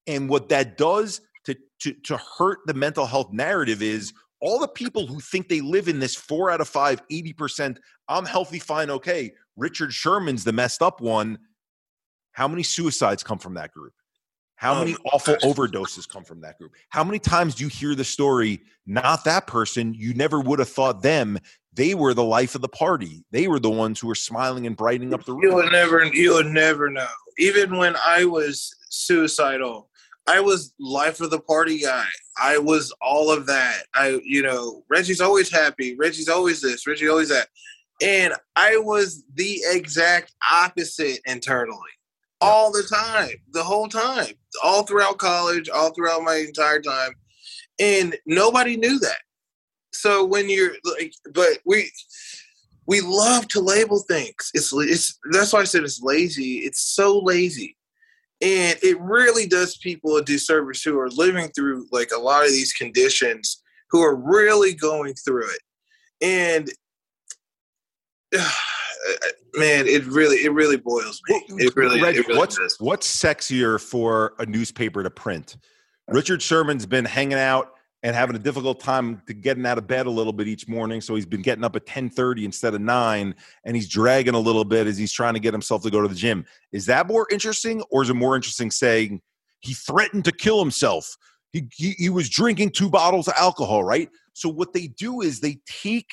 S4: and what that does to, to to hurt the mental health narrative is all the people who think they live in this four out of five 80% i'm healthy fine okay richard sherman's the messed up one how many suicides come from that group how many oh, awful overdoses come from that group? How many times do you hear the story? Not that person. You never would have thought them. They were the life of the party. They were the ones who were smiling and brightening up the room.
S5: You would never. You would never know. Even when I was suicidal, I was life of the party guy. I was all of that. I, you know, Reggie's always happy. Reggie's always this. Reggie always that. And I was the exact opposite internally all the time, the whole time, all throughout college, all throughout my entire time. And nobody knew that. So when you're like, but we, we love to label things. It's, it's, that's why I said it's lazy. It's so lazy. And it really does people a disservice who are living through like a lot of these conditions who are really going through it. And uh, man, it really it really boils me. It really,
S4: Reggie,
S5: it really
S4: what's
S5: does.
S4: what's sexier for a newspaper to print? Uh, Richard Sherman's been hanging out and having a difficult time to getting out of bed a little bit each morning, so he's been getting up at ten thirty instead of nine, and he's dragging a little bit as he's trying to get himself to go to the gym. Is that more interesting, or is it more interesting saying he threatened to kill himself? He, he, he was drinking two bottles of alcohol, right? So what they do is they take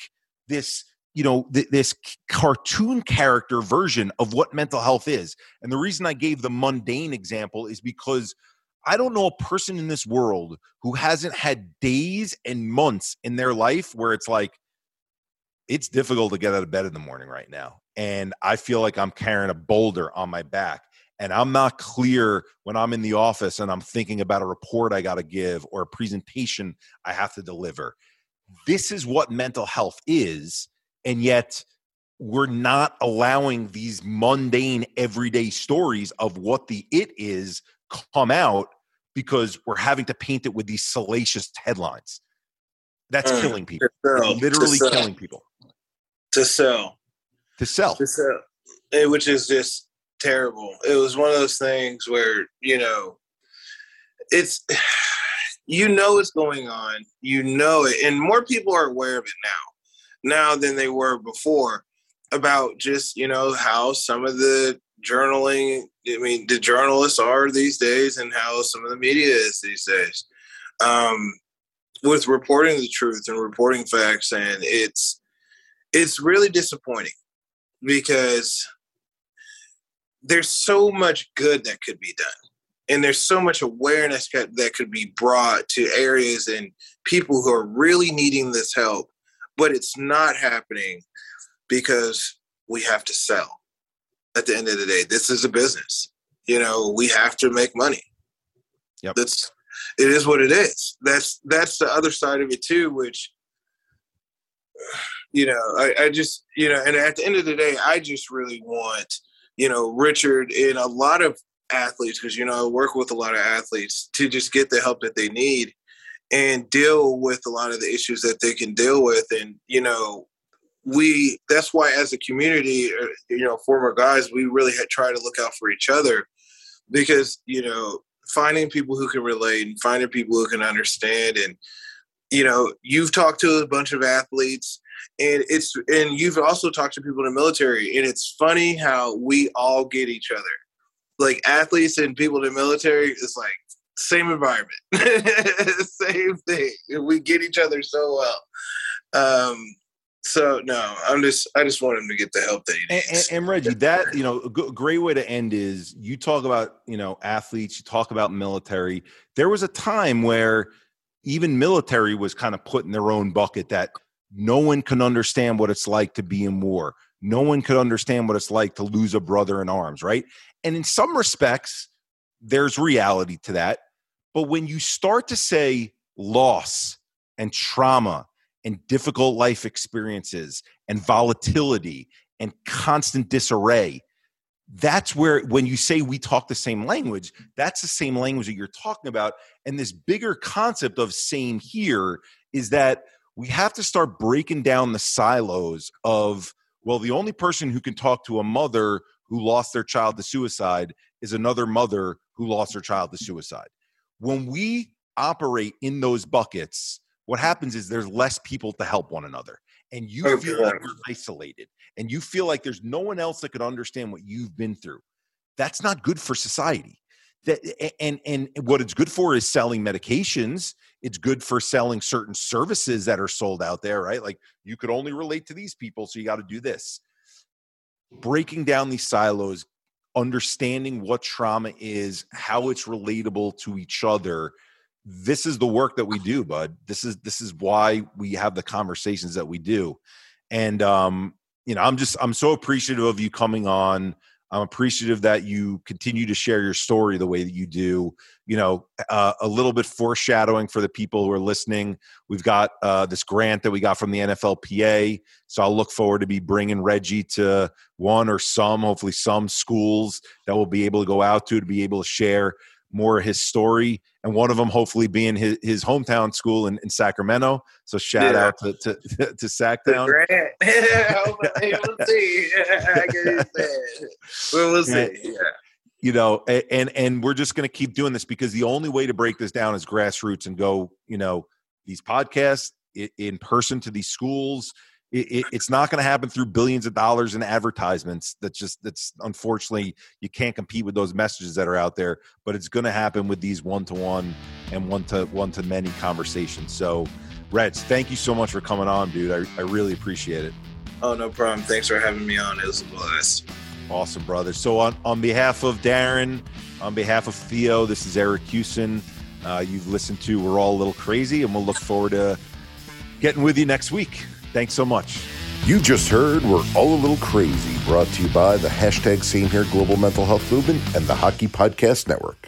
S4: this you know th- this cartoon character version of what mental health is and the reason i gave the mundane example is because i don't know a person in this world who hasn't had days and months in their life where it's like it's difficult to get out of bed in the morning right now. And i feel like i'm carrying a boulder on my back. And i'm not clear when i'm in the office and i'm thinking about a report i got to give or a presentation i have to deliver. This is what mental health is and yet we're not allowing these mundane everyday stories of what the it is come out because we're having to paint it with these salacious headlines. That's mm, killing people. Sell, literally killing people.
S5: To sell.
S4: To sell.
S5: To sell. It, which is just terrible. It was one of those things where you know it's you know what's going on. You know it. And more people are aware of it now now than they were before about just you know how some of the journaling i mean the journalists are these days and how some of the media is these days. Um, with reporting the truth and reporting facts and it's it's really disappointing because there's so much good that could be done. And there's so much awareness that could be brought to areas and people who are really needing this help but it's not happening because we have to sell at the end of the day this is a business. You know we have to make money.
S4: Yep.
S5: that's it is what it is. That's that's the other side of it too which you know I, I just you know and at the end of the day i just really want you know richard and a lot of athletes because you know I work with a lot of athletes to just get the help that they need and deal with a lot of the issues that they can deal with and you know we that's why as a community uh, you know former guys we really had tried to look out for each other because you know finding people who can relate and finding people who can understand and you know you've talked to a bunch of athletes and it's and you've also talked to people in the military and it's funny how we all get each other. Like athletes and people in the military it's like same environment. Same thing. We get each other so well. Um so no i'm just i just want him to get the help that he needs
S4: and, and, and reggie that you know a great way to end is you talk about you know athletes you talk about military there was a time where even military was kind of put in their own bucket that no one can understand what it's like to be in war. No one could understand what it's like to lose a brother in arms, right? And in some respects, there's reality to that. But when you start to say loss and trauma and difficult life experiences and volatility and constant disarray, that's where when you say we talk the same language, that's the same language that you're talking about. And this bigger concept of same here is that we have to start breaking down the silos of well the only person who can talk to a mother who lost their child to suicide is another mother who lost her child to suicide when we operate in those buckets what happens is there's less people to help one another and you okay. feel like you're isolated and you feel like there's no one else that could understand what you've been through. That's not good for society. That and and what it's good for is selling medications. It's good for selling certain services that are sold out there right? Like you could only relate to these people so you got to do this. Breaking down these silos understanding what trauma is how it's relatable to each other this is the work that we do bud this is this is why we have the conversations that we do and um you know i'm just i'm so appreciative of you coming on I'm appreciative that you continue to share your story the way that you do. You know, uh, a little bit foreshadowing for the people who are listening. We've got uh, this grant that we got from the NFLPA, so I'll look forward to be bringing Reggie to one or some, hopefully some schools that we'll be able to go out to to be able to share more of his story, and one of them hopefully being his, his hometown school in, in Sacramento. So shout yeah. out to to, to Sacktown. we'll see. we'll see. Yeah. You know, and and we're just going to keep doing this because the only way to break this down is grassroots and go. You know, these podcasts in person to these schools it, it's not going to happen through billions of dollars in advertisements. That's just that's unfortunately you can't compete with those messages that are out there. But it's going to happen with these one to one and one to one to many conversations. So, Reds, thank you so much for coming on, dude. I, I really appreciate it.
S5: Oh, no problem. Thanks for having me on. It was a blast.
S4: Awesome, brother. So on on behalf of Darren, on behalf of Theo, this is Eric Kussin. Uh, you've listened to We're All a Little Crazy, and we'll look forward to getting with you next week. Thanks so much.
S2: You just heard We're All a Little Crazy, brought to you by the hashtag Same Here Global Mental Health Movement and the Hockey Podcast Network.